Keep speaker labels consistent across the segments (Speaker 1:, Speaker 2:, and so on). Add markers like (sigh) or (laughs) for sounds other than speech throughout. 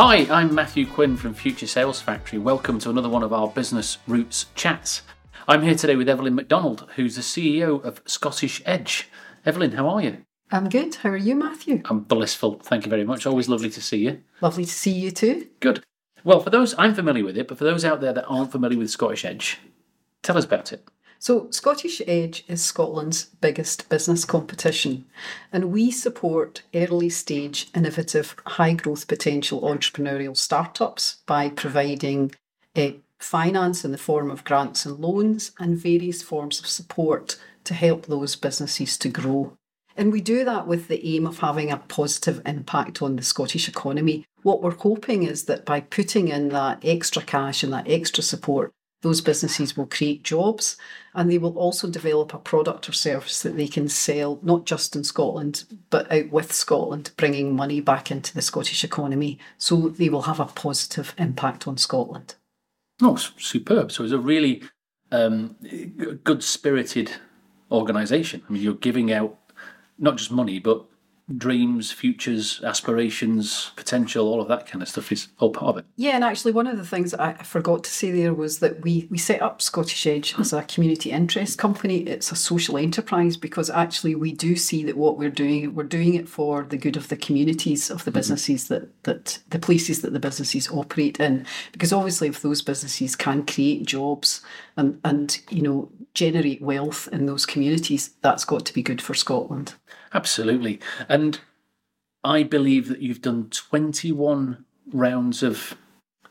Speaker 1: Hi, I'm Matthew Quinn from Future Sales Factory. Welcome to another one of our Business Routes chats. I'm here today with Evelyn McDonald, who's the CEO of Scottish Edge. Evelyn, how are you?
Speaker 2: I'm good. How are you, Matthew?
Speaker 1: I'm blissful. Thank you very much. Always lovely to see you.
Speaker 2: Lovely to see you too.
Speaker 1: Good. Well, for those, I'm familiar with it, but for those out there that aren't familiar with Scottish Edge, tell us about it.
Speaker 2: So, Scottish Edge is Scotland's biggest business competition, and we support early stage, innovative, high growth potential entrepreneurial startups by providing uh, finance in the form of grants and loans and various forms of support to help those businesses to grow. And we do that with the aim of having a positive impact on the Scottish economy. What we're hoping is that by putting in that extra cash and that extra support, those businesses will create jobs and they will also develop a product or service that they can sell not just in Scotland but out with Scotland, bringing money back into the Scottish economy. So they will have a positive impact on Scotland.
Speaker 1: Oh, superb. So it's a really um, good spirited organisation. I mean, you're giving out not just money, but dreams, futures, aspirations, potential, all of that kind of stuff is all part of it.
Speaker 2: Yeah, and actually, one of the things I forgot to say there was that we we set up Scottish Edge as a community interest company. It's a social enterprise because actually we do see that what we're doing, we're doing it for the good of the communities of the businesses mm-hmm. that that the places that the businesses operate in. Because obviously, if those businesses can create jobs and and you know generate wealth in those communities, that's got to be good for Scotland.
Speaker 1: Absolutely. And I believe that you've done 21 rounds of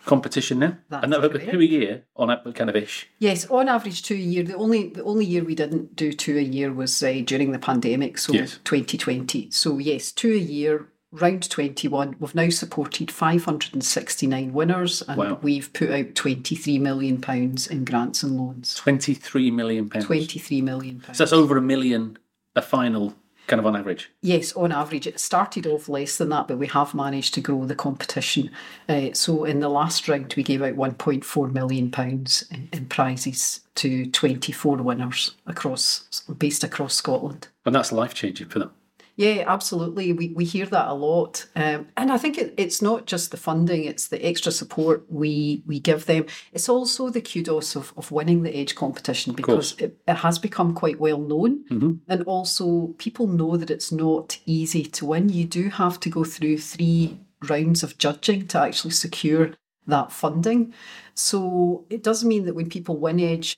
Speaker 1: competition now,
Speaker 2: That's
Speaker 1: and that two a year on kind of ish.
Speaker 2: Yes, on average two a year. The only the only year we didn't do two a year was uh, during the pandemic, so
Speaker 1: Yes.
Speaker 2: 2020. So yes, two a year. Round 21, we've now supported 569 winners and
Speaker 1: Wow.
Speaker 2: we've put out 23 million pounds in grants and loans.
Speaker 1: 23 million pounds.
Speaker 2: 23 million pounds.
Speaker 1: So that's over a million a final, kind of on average.
Speaker 2: Yes, on average, it started off less than that, but we have managed to grow the competition. Uh, so in the last round, we gave out 1.4 million pounds in, in prizes to 24 winners across, based across Scotland.
Speaker 1: And that's life changing for them.
Speaker 2: Yeah, absolutely. We, we hear that a lot. Um, and I think it, it's not just the funding, it's the extra support we, we give them. It's also the kudos of, of winning the Edge competition because it, it has become quite well known. And also, people know that it's not easy to win. You do have to go through three rounds of judging to actually secure that funding. So it does mean that when people win Edge,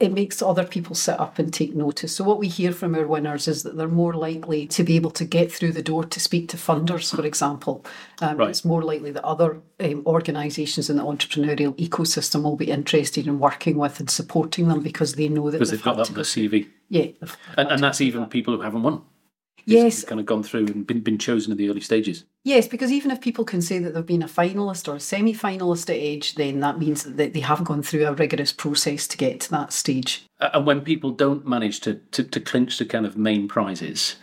Speaker 2: it makes other people sit up and take notice. So, what we hear from our winners is that they're more likely to be able to get through the door to speak to funders, for example. Um,
Speaker 1: Right.
Speaker 2: It's more likely that other um, organisations in the entrepreneurial ecosystem will be interested in working with and supporting them because they know that
Speaker 1: Because they've got that on the CV.
Speaker 2: Yeah.
Speaker 1: And, and that's even people who haven't won.
Speaker 2: Yes,
Speaker 1: Kind of gone through and been, been chosen in the early stages.
Speaker 2: Yes, because even if people can say that they've been a finalist or a semi finalist at Edge, then that means that they have gone through a rigorous process to get to that stage.
Speaker 1: And when people don't manage to, to, to clinch the kind of main prizes,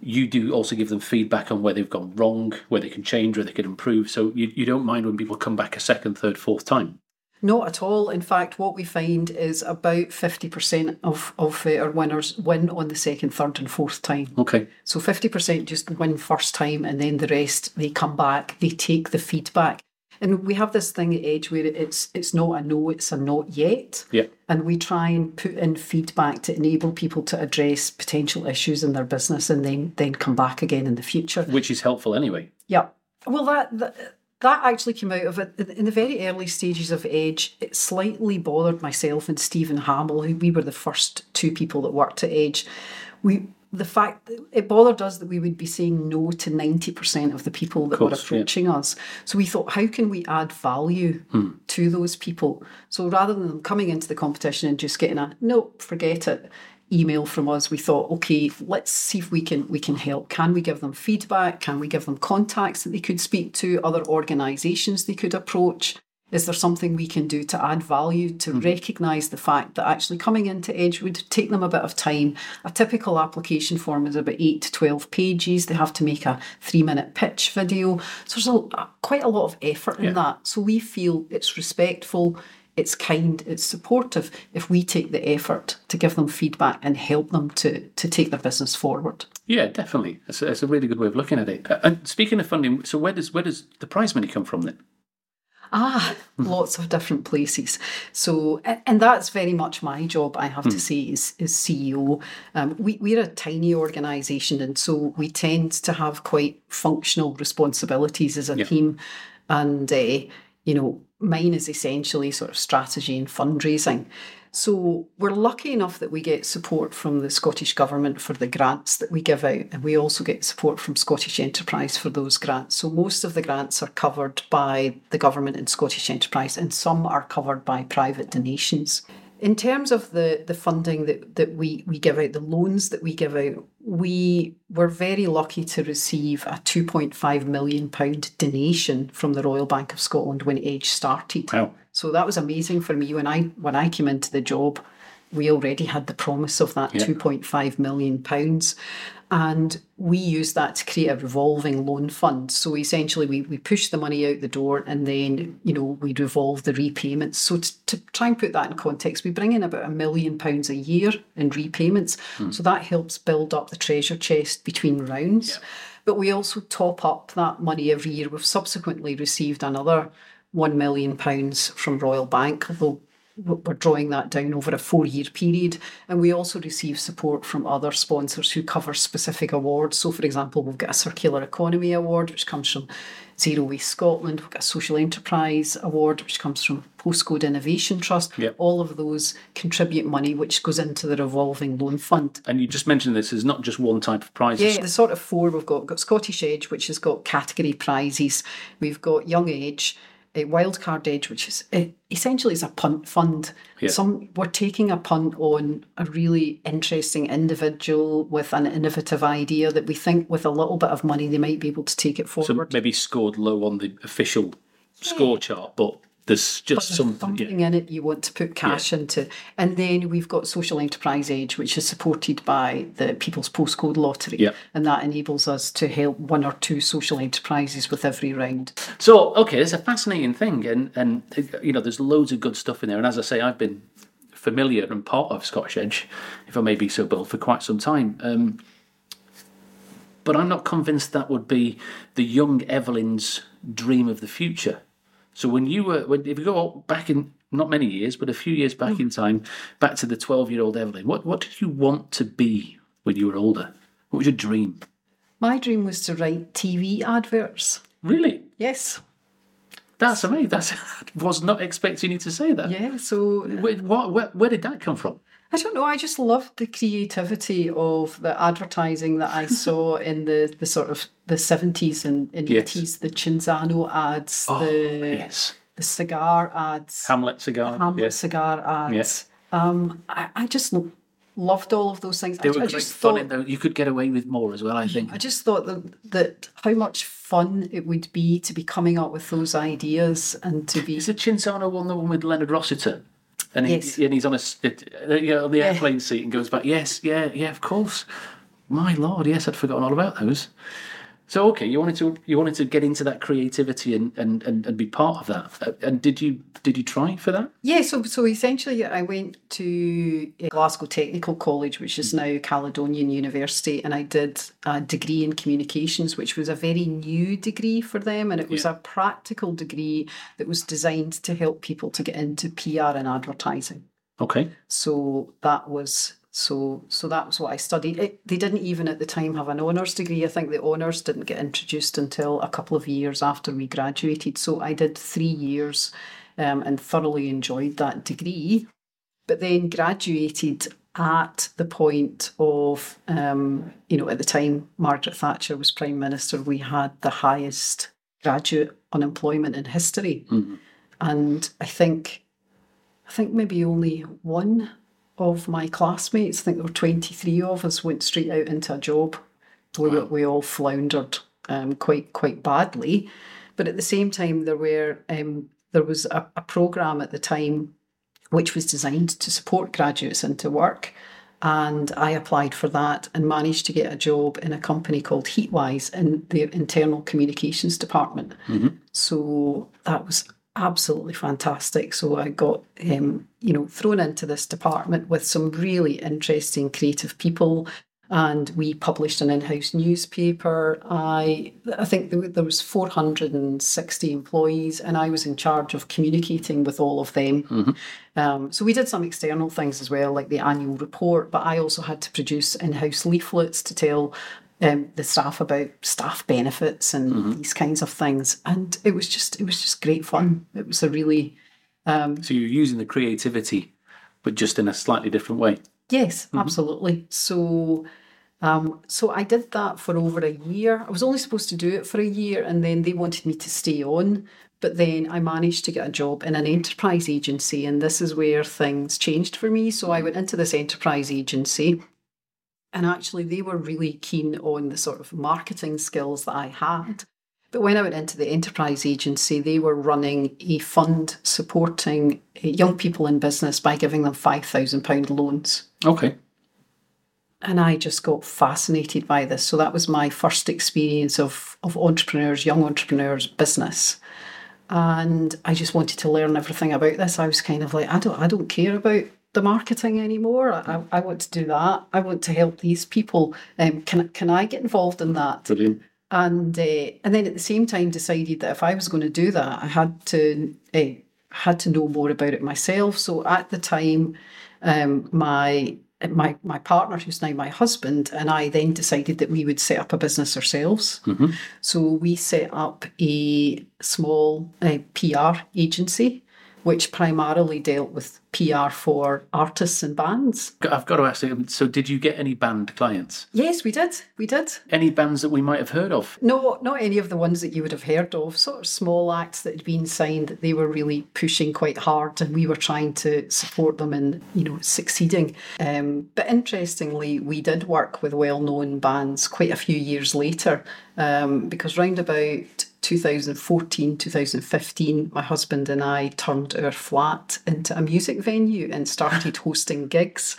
Speaker 1: you do also give them feedback on where they've gone wrong, where they can change, where they can improve. So you, you don't mind when people come back a second, third, fourth time.
Speaker 2: Not at all. In fact, what we find is about 50% of, of uh, our winners win on the second, third, and fourth time.
Speaker 1: Okay.
Speaker 2: So 50% just win first time, and then the rest, they come back, they take the feedback. And we have this thing at Edge where it's it's not a no, it's a not yet.
Speaker 1: Yeah.
Speaker 2: And we try and put in feedback to enable people to address potential issues in their business and then then come back again in the future.
Speaker 1: Which is helpful anyway.
Speaker 2: Yeah. Well, that, that that actually came out of it in the very early stages of Edge. It slightly bothered myself and Stephen Hamill, who we were the first two people that worked at Edge. We the fact that it bothered us that we would be saying no to ninety percent of the people that were
Speaker 1: course, yeah.
Speaker 2: approaching us. So we thought, how can we add value hmm. to those people? So rather than them coming into the competition and just getting a no, forget it email from us we thought okay let's see if we can we can help. Can we give them feedback? Can we give them contacts that they could speak to other organizations they could approach? Is there something we can do to add value to mm-hmm. recognize the fact that actually coming into edge would take them a bit of time? A typical application form is about 8 to 12 pages. They have to make a 3 minute pitch video. So there's a, quite a lot of effort in that. So we feel it's respectful it's kind, it's supportive if we take the effort to give them feedback and help them to, to take their business forward.
Speaker 1: Yeah, definitely. That's a, that's a really good way of looking at it. Uh, And speaking of funding, so where does where does the prize money come from then?
Speaker 2: Ah, lots of different places. So, and that's very much my job. I have to say, is is CEO. Um, we we're a tiny organisation, and so we tend to have quite functional responsibilities as a team. And uh, you know, mine is essentially sort of strategy and fundraising. So we're lucky enough that we get support from the Scottish Government for the grants that we give out, and we also get support from Scottish Enterprise for those grants. So most of the grants are covered by the government and Scottish Enterprise, and some are covered by private donations. In terms of the, the funding that, that we, we give out, the loans that we give out, we were very lucky to receive a £2.5 million donation from the Royal Bank of Scotland when Edge started.
Speaker 1: Wow.
Speaker 2: So that was amazing for me when I when I came into the job. We already had the promise of that
Speaker 1: Yeah.
Speaker 2: two point five million pounds, and we used that to create a revolving loan fund. So essentially, we we push the money out the door, and then you know we revolve the repayments. So to, to try and put that in context, we bring in about a million pounds a year in repayments. Hmm. So that helps build up the treasure chest between rounds. But we also top up that money every year. We've subsequently received another one million pounds from Royal Bank, although we're drawing that down over a four-year period. And we also receive support from other sponsors who cover specific awards. So, for example, we've got a Circular Economy Award, which comes from Zero Waste Scotland. We've got a Social Enterprise Award, which comes from Postcode Innovation Trust.
Speaker 1: Yep.
Speaker 2: All of those contribute money, which goes into the revolving loan fund.
Speaker 1: And you just mentioned this is not just one type of prize.
Speaker 2: Yeah, the sort of four we've got. We've got Scottish Edge, which has got category prizes. We've got Young Edge, a Wildcard Edge, which is eh, essentially is a punt fund.
Speaker 1: Yeah.
Speaker 2: Some we're taking a punt on a really interesting individual with an innovative idea that we think with a little bit of money they might be able to take it
Speaker 1: So
Speaker 2: forward.
Speaker 1: maybe scored low on the official score chart, but there's just something.
Speaker 2: something
Speaker 1: Yeah.
Speaker 2: in it you want to put cash into. And then we've got Social Enterprise Edge, which is supported by the People's Postcode Lottery.
Speaker 1: Yeah.
Speaker 2: And that enables us to help one or two social enterprises with every round.
Speaker 1: So okay, it's a fascinating thing, and and you know, there's loads of good stuff in there. And as I say, I've been familiar and part of Scottish Edge, if I may be so bold, for quite some time. Um, but I'm not convinced that would be the young Evelyn's dream of the future. So when you were, when, if you go back in not many years, but a few years back hmm. in time, back to the 12 year old Evelyn, what what did you want to be when you were older? What was your dream?
Speaker 2: My dream was to write TV adverts.
Speaker 1: Really?
Speaker 2: Yes.
Speaker 1: That's amazing. That's I (laughs) was not expecting you to say that.
Speaker 2: Yeah. So
Speaker 1: Where, what, where, where did that come from?
Speaker 2: I don't know. I just loved the creativity of the advertising that I saw (laughs) in the, the sort of the 70s and. 80s, the Cinzano ads,
Speaker 1: Oh,
Speaker 2: the,
Speaker 1: yes.
Speaker 2: the cigar ads.
Speaker 1: Hamlet cigar.
Speaker 2: Hamlet
Speaker 1: yes.
Speaker 2: cigar ads.
Speaker 1: Yes.
Speaker 2: Um, I, I just loved all of those things.
Speaker 1: They
Speaker 2: I,
Speaker 1: were
Speaker 2: I
Speaker 1: great
Speaker 2: just
Speaker 1: fun
Speaker 2: thought,
Speaker 1: though. You could get away with more as well, I think.
Speaker 2: I just thought that, that how much fun it would be to be coming up with those ideas and to be.
Speaker 1: Is the Cinzano one the one with Leonard Rossiter? And, he,
Speaker 2: Yes.
Speaker 1: and he's on a uh, you know, on the airplane seat and goes back, yes, yeah, yeah, of course. My lord, yes, I'd forgotten all about those. So okay, you wanted to you wanted to get into that creativity and, and, and, and be part of that. Uh, And did you did you try for that?
Speaker 2: Yeah, so so essentially, I went to uh, Glasgow Technical College, which is now Caledonian University, and I did a degree in communications, which was a very new degree for them, and it was a practical degree that was designed to help people to get into PR and advertising.
Speaker 1: Okay.
Speaker 2: So that was so so that was what I studied. It, they didn't even at the time have an honours degree. I think the honours didn't get introduced until a couple of years after we graduated. So I did three years um, and thoroughly enjoyed that degree. But then graduated at the point of um, you know at the time Margaret Thatcher was prime minister. We had the highest graduate unemployment in history, and I think I think maybe only one of my classmates, I think there were 23 of us, went straight out into a job where we, we all floundered um, quite quite badly. But at the same time, there were um, there was a, a program at the time which was designed to support graduates into work. And I applied for that and managed to get a job in a company called Heatwise in the internal communications department. So that was absolutely fantastic. So I got, um, you know, thrown into this department with some really interesting creative people and we published an in-house newspaper. I I think there, was 460 employees, and I was in charge of communicating with all of them.
Speaker 1: Mm-hmm.
Speaker 2: Um, so we did some external things as well, like the annual report. But I also had to produce in-house leaflets to tell um, the staff about staff benefits and
Speaker 1: Mm-hmm.
Speaker 2: these kinds of things. And it was just it was just great fun. It was a really um,
Speaker 1: So you're using the creativity, but just in a slightly different way.
Speaker 2: Yes, absolutely. So, um, so I did that for over a year. I was only supposed to do it for a year, and then they wanted me to stay on. But then I managed to get a job in an enterprise agency, and this is where things changed for me. So I went into this enterprise agency, and actually they were really keen on the sort of marketing skills that I had. But when I went into the enterprise agency, they were running a fund supporting uh, young people in business by giving them £5,000 loans.
Speaker 1: Okay.
Speaker 2: And I just got fascinated by this. So that was my first experience of, of entrepreneurs, young entrepreneurs, business. And I just wanted to learn everything about this. I was kind of like, I don't, I don't care about the marketing anymore. I, I want to do that. I want to help these people. Um, can can I get involved in that?
Speaker 1: Brilliant.
Speaker 2: and uh, and then at the same time decided that if I was going to do that, I had to uh, had to know more about it myself. So at the time, um, my my my partner, who's now my husband, and I then decided that we would set up a business ourselves. So we set up a small uh, PR agency, which primarily dealt with PR for artists and bands.
Speaker 1: I've got to ask you, so did you get any band clients?
Speaker 2: Yes, we did. We did.
Speaker 1: Any bands that we might have heard of?
Speaker 2: No, not any of the ones that you would have heard of. Sort of small acts that had been signed that they were really pushing quite hard, and we were trying to support them in, you know, succeeding. Um, but interestingly, we did work with well-known bands quite a few years later, um, because round about 2014, 2015, my husband and I turned our flat into a music venue and started (laughs) hosting gigs.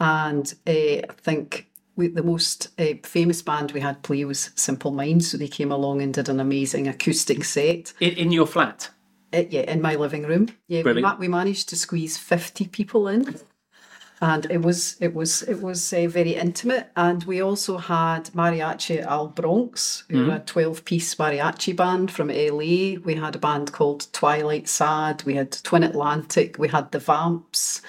Speaker 2: And uh, I think we, the most uh, famous band we had play was Simple Minds. So they came along and did an amazing acoustic set.
Speaker 1: In, in your flat?
Speaker 2: Uh, yeah, in my living room. Yeah, we, ma- we managed to squeeze 50 people in. And it was it was it was uh, very intimate, and we also had Mariachi El Bronx, who were a twelve piece mariachi band from LA. We had a band called Twilight Sad. We had Twin Atlantic. We had the Vamps.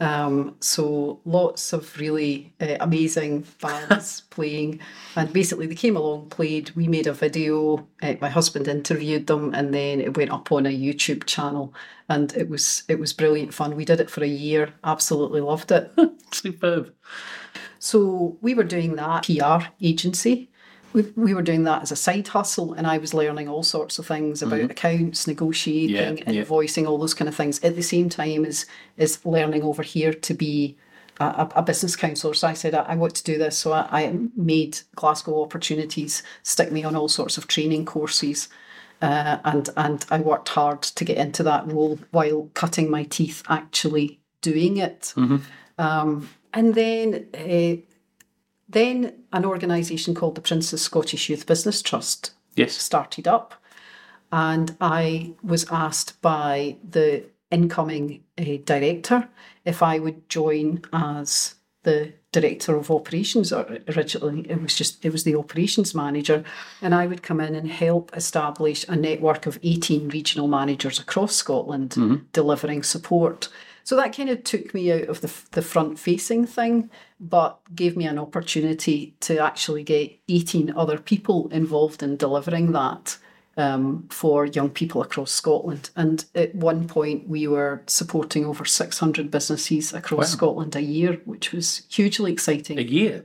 Speaker 2: Um, so lots of really uh, amazing bands (laughs) playing, and basically they came along, played. We made a video. Uh, my husband interviewed them, and then it went up on a YouTube channel, and it was it was brilliant fun. We did it for a year. Absolutely loved it. (laughs)
Speaker 1: Superb.
Speaker 2: So we were doing that PR agency. We, we were doing that as a side hustle, and I was learning all sorts of things about accounts, negotiating,
Speaker 1: Yeah, yeah.
Speaker 2: invoicing, all those kind of things. At the same time as is learning over here to be a, a, business counsellor. So I said I, I want to do this. So I, I made Glasgow opportunities stick me on all sorts of training courses. Uh, and and I worked hard to get into that role while cutting my teeth actually doing it. Um, and then uh, then an organisation called the Prince's Scottish Youth Business Trust
Speaker 1: Yes.
Speaker 2: started up, and I was asked by the incoming uh, director if I would join as the director of operations. Originally, it was just it was the operations manager, and I would come in and help establish a network of eighteen regional managers across Scotland mm-hmm. delivering support. So that kind of took me out of the, the front facing thing, but gave me an opportunity to actually get 18 other people involved in delivering that um, for young people across Scotland. And at one point, we were supporting over 600 businesses across Scotland a year, which was hugely exciting.
Speaker 1: A year.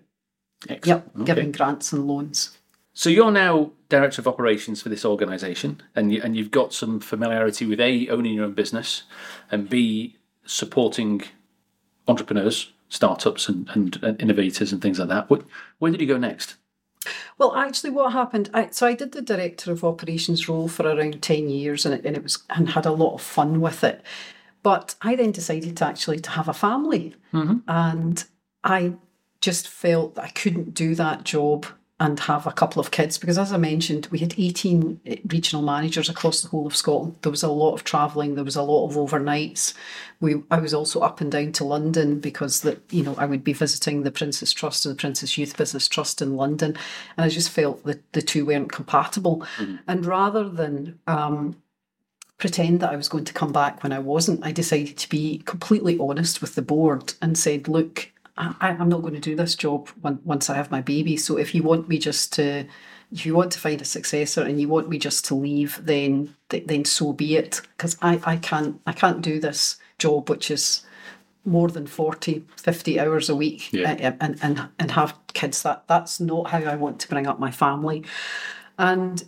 Speaker 1: Excellent.
Speaker 2: Yep,
Speaker 1: Okay.
Speaker 2: giving grants and loans.
Speaker 1: So you're now director of operations for this organisation, and you, and you've got some familiarity with a owning your own business, and b supporting entrepreneurs, startups, and, and, and innovators and things like that. What, where did you go next?
Speaker 2: Well, actually, what happened? I, so I did the director of operations role for around ten years, and it, and it was and had a lot of fun with it. But I then decided to actually to have a family, mm-hmm. and I just felt that I couldn't do that job and have a couple of kids because, as I mentioned, we had 18 regional managers across the whole of Scotland. There was a lot of travelling, there was a lot of overnights. We, I was also up and down to London because that you know I would be visiting the Prince's Trust and the Prince's Youth Business Trust in London, and I just felt that the two weren't compatible. Mm-hmm. And rather than um, pretend that I was going to come back when I wasn't, I decided to be completely honest with the board and said, look, I, am not going to do this job once I have my baby. So if you want me just to, if you want to find a successor and you want me just to leave, then then so be it. Because I, I can't I can't do this job, which is more than 40, 50 hours a week yeah. Uh, and, and, and have kids. That That's not how I want to bring up my family. And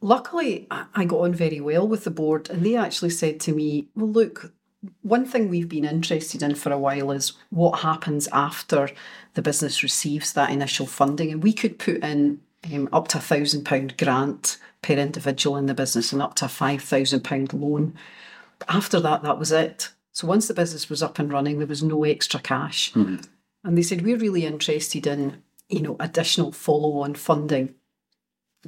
Speaker 2: luckily, I got on very well with the board, and they actually said to me, Well, look, one thing we've been interested in for a while is what happens after the business receives that initial funding. And we could put in um, up to a thousand pound grant per individual in the business and up to a five thousand pound loan. But after that, that was it. So once the business was up and running, there was no extra cash. Mm-hmm. And they said, We're really interested in, you know, additional follow-on funding.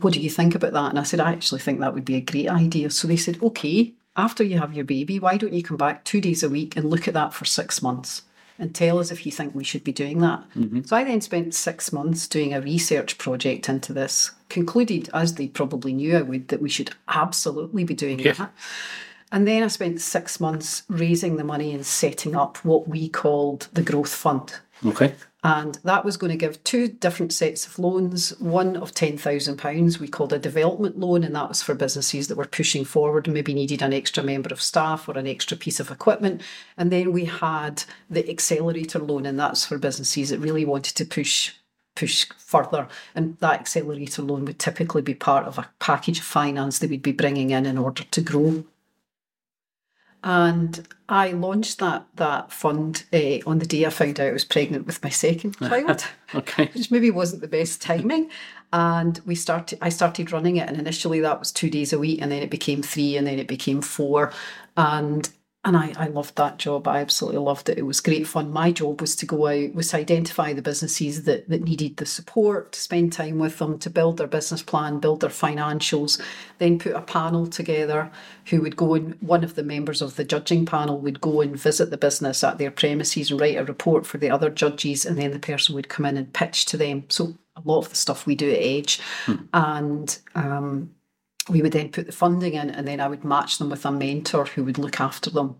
Speaker 2: What do you think about that? And I said, I actually think that would be a great idea. So they said, Okay, after you have your baby, why don't you come back two days a week and look at that for six months and tell us if you think we should be doing that? Mm-hmm. So I then spent six months doing a research project into this, concluded, as they probably knew I would, that we should absolutely be doing yeah. that. And then I spent six months raising the money and setting up what we called the Growth Fund.
Speaker 1: Okay.
Speaker 2: And that was going to give two different sets of loans one of £10,000, we called a development loan, and that was for businesses that were pushing forward and maybe needed an extra member of staff or an extra piece of equipment. And then we had the accelerator loan, and that's for businesses that really wanted to push push further. And that accelerator loan would typically be part of a package of finance they would be bringing in in order to grow and I launched that that fund uh, on the day I found out I was pregnant with my second (laughs) child,
Speaker 1: okay,
Speaker 2: which maybe wasn't the best timing. And we started. I started running it, and initially that was two days a week, and then it became three, and then it became four, and and I, I loved that job. I absolutely loved it. It was great fun. My job was to go out, was to identify the businesses that, that needed the support, to spend time with them, to build their business plan, build their financials, then put a panel together who would go and one of the members of the judging panel would go and visit the business at their premises and write a report for the other judges, and then the person would come in and pitch to them. So a lot of the stuff we do at Edge. Hmm. And um, we would then put the funding in and then I would match them with a mentor who would look after them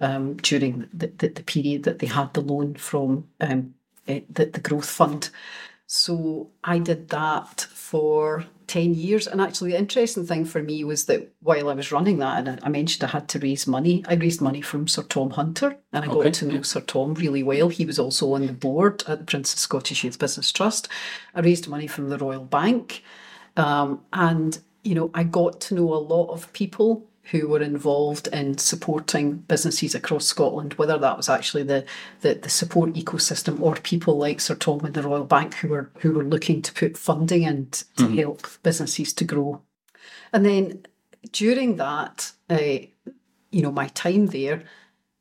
Speaker 2: um, during the, the, the, period that they had the loan from um, eh, the, the growth fund. So I did that for 10 years. And actually, the interesting thing for me was that while I was running that, and I mentioned I had to raise money, I raised money from Sir Tom Hunter and I okay. got to know Sir Tom really well. He was also on the board at the Prince's Scottish Youth Business Trust. I raised money from the Royal Bank. Um, and you know, I got to know a lot of people who were involved in supporting businesses across Scotland, whether that was actually the, the, the, support ecosystem or people like Sir Tom and the Royal Bank who were who were looking to put funding in to mm-hmm. help businesses to grow. And then during that, uh, you know, my time there,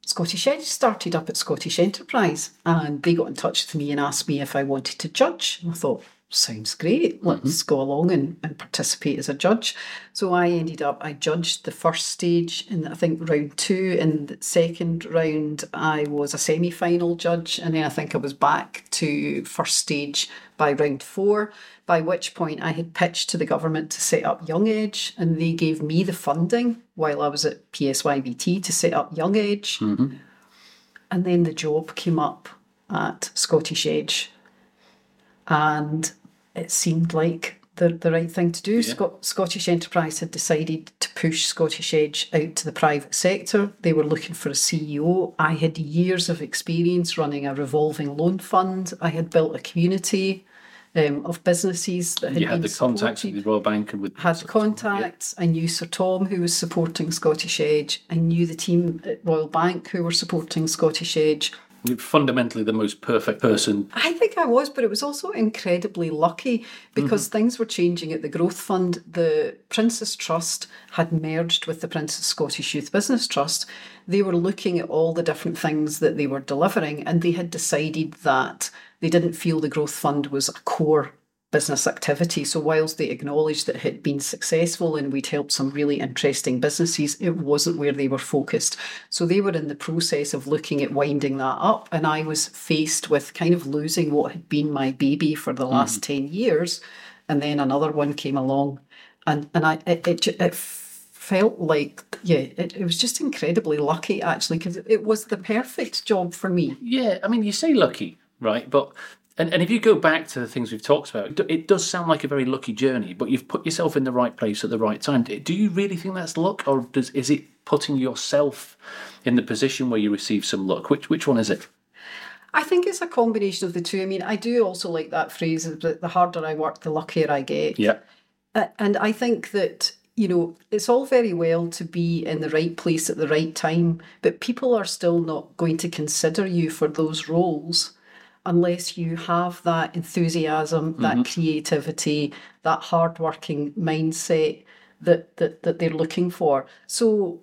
Speaker 2: Scottish Edge started up at Scottish Enterprise and they got in touch with me and asked me if I wanted to judge. And I thought, sounds great. Let's mm-hmm. go along and, and participate as a judge. So I ended up, I judged the first stage in, I think, round two. In the second round, I was a semi final judge. And then I think I was back to first stage by round four, by which point I had pitched to the government to set up Young Edge. And they gave me the funding while I was at PSYBT to set up Young Edge. Mm-hmm. And then the job came up at Scottish Edge. And it seemed like the, the right thing to do. Yeah. Scot- Scottish Enterprise had decided to push Scottish Edge out to the private sector. They were looking for a CEO. I had years of experience running a revolving loan fund. I had built a community um, of businesses that had
Speaker 1: you had the supported. contacts with the Royal Bank and with
Speaker 2: had contacts. Yeah. I knew Sir Tom who was supporting Scottish Edge. I knew the team at Royal Bank who were supporting Scottish Edge
Speaker 1: fundamentally the most perfect person.
Speaker 2: I think I was, but it was also incredibly lucky because mm-hmm. things were changing at the Growth Fund. The Prince's Trust had merged with the Prince's Scottish Youth Business Trust. They were looking at all the different things that they were delivering, and they had decided that they didn't feel the Growth Fund was a core business activity. So, whilst they acknowledged that it had been successful and we'd helped some really interesting businesses, it wasn't where they were focused. So, they were in the process of looking at winding that up. And I was faced with kind of losing what had been my baby for the last mm. 10 years. And then another one came along. And, and I, it, it, it felt like yeah it, it was just incredibly lucky actually because it was the perfect job for me
Speaker 1: yeah i mean you say lucky right but and, and if you go back to the things we've talked about, it does sound like a very lucky journey, but you've put yourself in the right place at the right time. Do you really think that's luck, or does is it putting yourself in the position where you receive some luck? Which which one is it?
Speaker 2: I think it's a combination of the two. I mean, I do also like that phrase that the harder I work, the luckier I get.
Speaker 1: Yeah.
Speaker 2: And I think that you know, it's all very well to be in the right place at the right time, but people are still not going to consider you for those roles unless you have that enthusiasm, that mm-hmm. creativity, that hardworking mindset that, that that they're looking for. So,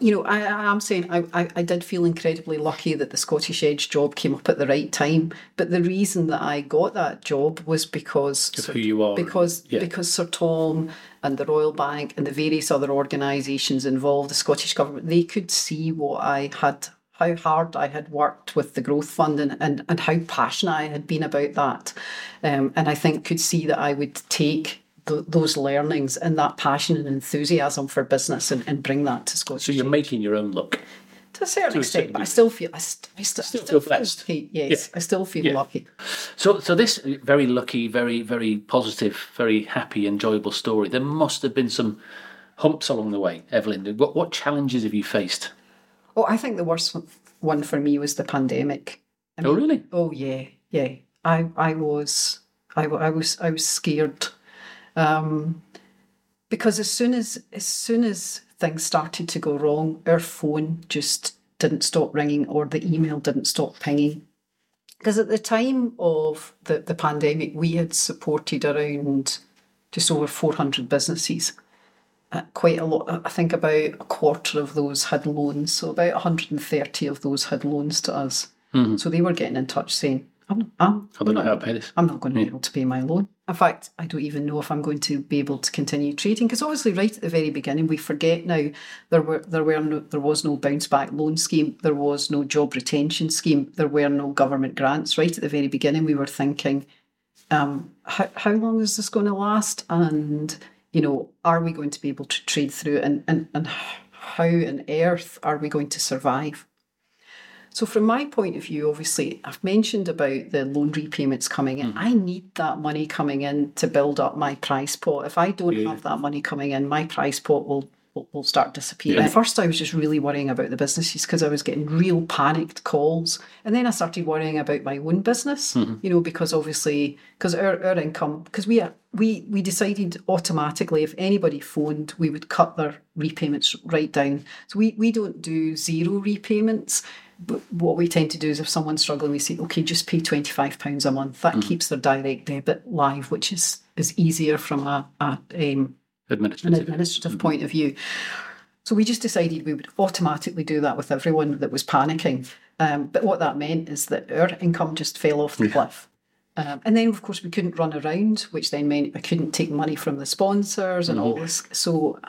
Speaker 2: you know, I, am saying I, I, I did feel incredibly lucky that the Scottish Edge job came up at the right time. But the reason that I got that job was because
Speaker 1: of who you are.
Speaker 2: Because yeah. because Sir Tom and the Royal Bank and the various other organisations involved, the Scottish Government, they could see what I had how hard I had worked with the growth fund and, and, and how passionate I had been about that. Um, and I think could see that I would take those learnings and that passion and enthusiasm for business and, and bring that to Scottish.
Speaker 1: So you're making your own luck.
Speaker 2: To a certain to extent, a but I still feel I, st- I st- still, still, feel blessed. Lucky. Yes, yeah. I still feel yeah. lucky.
Speaker 1: So, so this very lucky, very, very positive, very happy, enjoyable story. There must have been some humps along the way, Evelyn. What what challenges have you faced?
Speaker 2: Oh, I think the worst one for me was the pandemic.
Speaker 1: I oh, mean, oh, really?
Speaker 2: Oh, yeah, yeah. I, I was, I, I was, I was scared, um, because as soon as, as soon as things started to go wrong, our phone just didn't stop ringing, or the email didn't stop pinging. Because at the time of the, the pandemic, we had supported around just over 400 businesses quite a lot. I think about a quarter of those had loans, so about 130 of those had loans to us. Mm-hmm. So they were getting in touch saying, I'm, I'm,
Speaker 1: I don't know how to pay this.
Speaker 2: I'm not going to be able to pay my loan. In fact, I don't even know if I'm going to be able to continue trading because obviously, right at the very beginning, we forget now there were there were no, there was no bounce back loan scheme, there was no job retention scheme, there were no government grants. Right at the very beginning, we were thinking, um, how how long is this going to last? And you know, are we going to be able to trade through and, and, and how on earth are we going to survive? So, from my point of view, obviously, I've mentioned about the loan repayments coming in. Mm. I need that money coming in to build up my price pot. If I don't yeah. have that money coming in, my price pot will will, will start disappearing. Yeah. At first, I was just really worrying about the businesses because I was getting real panicked calls. And then I started worrying about my own business, mm-hmm. you know, because obviously, because our, our income, because we, we, we decided automatically if anybody phoned, we would cut their repayments right down. So we, we don't do zero repayments. But what we tend to do is if someone's struggling, we say, okay, just pay £25 a month. That mm. keeps their direct debit live, which is, is easier from a, a um,
Speaker 1: administrative,
Speaker 2: an administrative mm-hmm. point of view. So we just decided we would automatically do that with everyone that was panicking. Um, but what that meant is that our income just fell off the yeah. cliff. Um, and then, of course, we couldn't run around, which then meant I couldn't take money from the sponsors and mm-hmm. all this. So,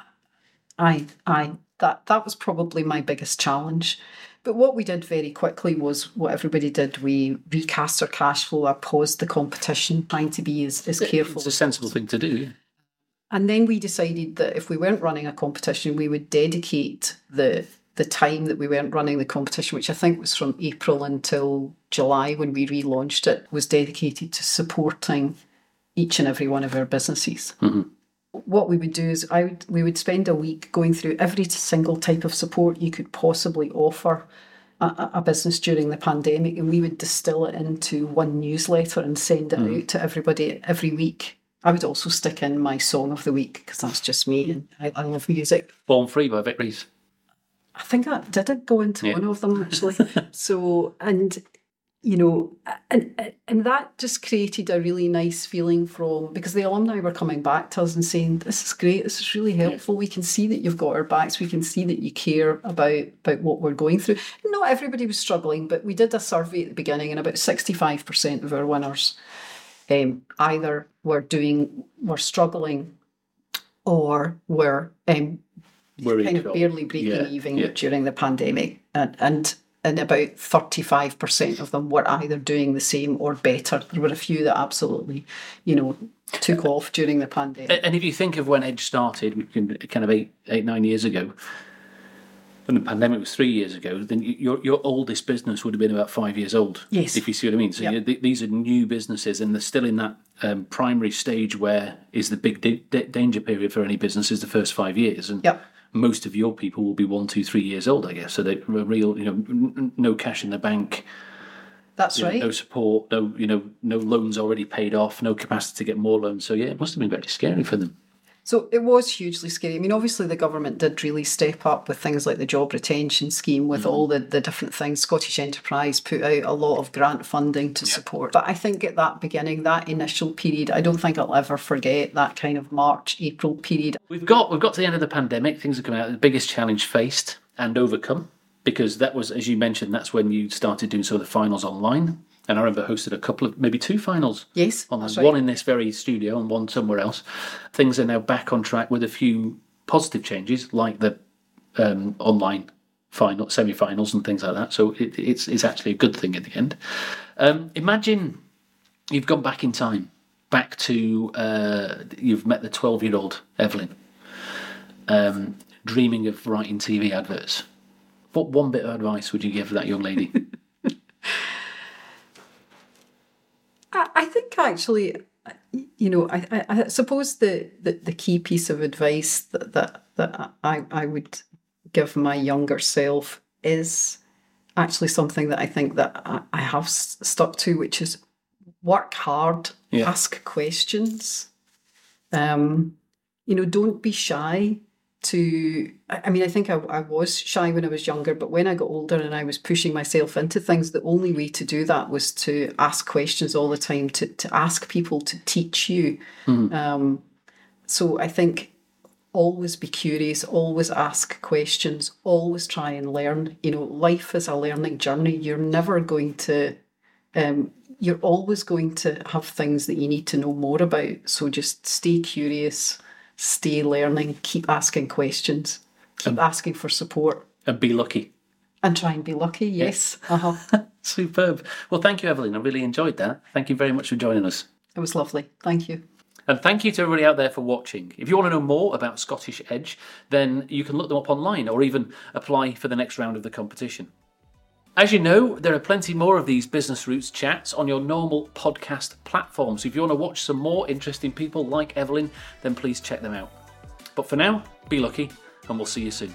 Speaker 2: I, I, that that was probably my biggest challenge. But what we did very quickly was what everybody did. We recast our cash flow, I paused the competition, trying to be as, as careful.
Speaker 1: It's a sensible thing to do.
Speaker 2: And then we decided that if we weren't running a competition, we would dedicate the the time that we weren't running the competition, which I think was from April until July when we relaunched it, was dedicated to supporting each and every one of our businesses. Mm-hmm. What we would do is I would we would spend a week going through every single type of support you could possibly offer a, a business during the pandemic, and we would distill it into one newsletter and send it mm-hmm. out to everybody every week I would also stick in my song of the week because that's just me and I, I love music.
Speaker 1: Born Free by Vic Reeves.
Speaker 2: I think I did go into yeah. one of them actually. (laughs) so and you know, and and that just created a really nice feeling from because the alumni were coming back to us and saying, "This is great. This is really helpful. We can see that you've got our backs. We can see that you care about about what we're going through." Not everybody was struggling, but we did a survey at the beginning, and about sixty five percent of our winners um, either were doing, were struggling, or were um, kind of barely breaking
Speaker 1: yeah,
Speaker 2: even
Speaker 1: yeah.
Speaker 2: during the pandemic, and and and about thirty five percent of them were either doing the same or better. There were a few that absolutely, you know, took off during the pandemic.
Speaker 1: And if you think of when Edge started, kind of eight, eight, nine years ago, when the pandemic was three years ago, then your your oldest business would have been about five years old.
Speaker 2: Yes.
Speaker 1: If you see what I mean. So
Speaker 2: Yep.
Speaker 1: you th- these are new businesses, and they're still in that um, primary stage where is the big da- danger period for any business is the first five years, and
Speaker 2: Yep.
Speaker 1: most of your people will be one, two, three years old, I guess. So they're real, you know, n- no cash in the bank,
Speaker 2: That's
Speaker 1: you know,
Speaker 2: right.
Speaker 1: no support, no, you know, no loans already paid off, no capacity to get more loans. So yeah, it must have been very scary for them.
Speaker 2: So it was hugely scary. I mean, obviously, the government did really step up with things like the job retention scheme, with all mm-hmm. the, the different things. Scottish Enterprise put out a lot of grant funding to support. But I think at that beginning, that initial period, I don't think I'll ever forget that kind of March, April period.
Speaker 1: We've got we've got to the end of the pandemic. Things are coming out. The biggest challenge faced and overcome because that was, as you mentioned, that's when you started doing some of the finals online. And I remember hosted a couple of maybe two finals
Speaker 2: Yes, right.
Speaker 1: one in this very studio and one somewhere else. Things are now back on track with a few positive changes, like the um, online final semi-finals and things like that. So it, it's it's actually a good thing in the end. Um, imagine you've gone back in time, back to uh, you've met the twelve-year-old Evelyn, um, dreaming of writing TV adverts. What one bit of advice would you give that young lady? (laughs)
Speaker 2: I, I think actually, you know, I, I, I suppose the, the, the key piece of advice that, that, that I, I would give my younger self is actually something that I think that I, I have stuck to, which is work hard,
Speaker 1: Yeah.
Speaker 2: ask questions. Um, you know, don't be shy to I mean, I think I, I was shy when I was younger, but when I got older and I was pushing myself into things, the only way to do that was to ask questions all the time, to, to ask people to teach you. Um, so I think always be curious, always ask questions, always try and learn. You know, life is a learning journey. You're never going to um, you're always going to have things that you need to know more about. So just stay curious, stay learning, keep asking questions, keep asking for support,
Speaker 1: and be lucky.
Speaker 2: and try and be lucky. Yes. Uh-huh. (laughs)
Speaker 1: Superb. Well, thank you, Evelyn. I really enjoyed that. Thank you very much for joining us.
Speaker 2: It was lovely. Thank you.
Speaker 1: And thank you to everybody out there for watching. If you want to know more about Scottish Edge, then you can look them up online or even apply for the next round of the competition. As you know, there are plenty more of these Business Routes chats on your normal podcast platforms. So if you want to watch some more interesting people like Evelyn, then please check them out. But for now, be lucky, and we'll see you soon.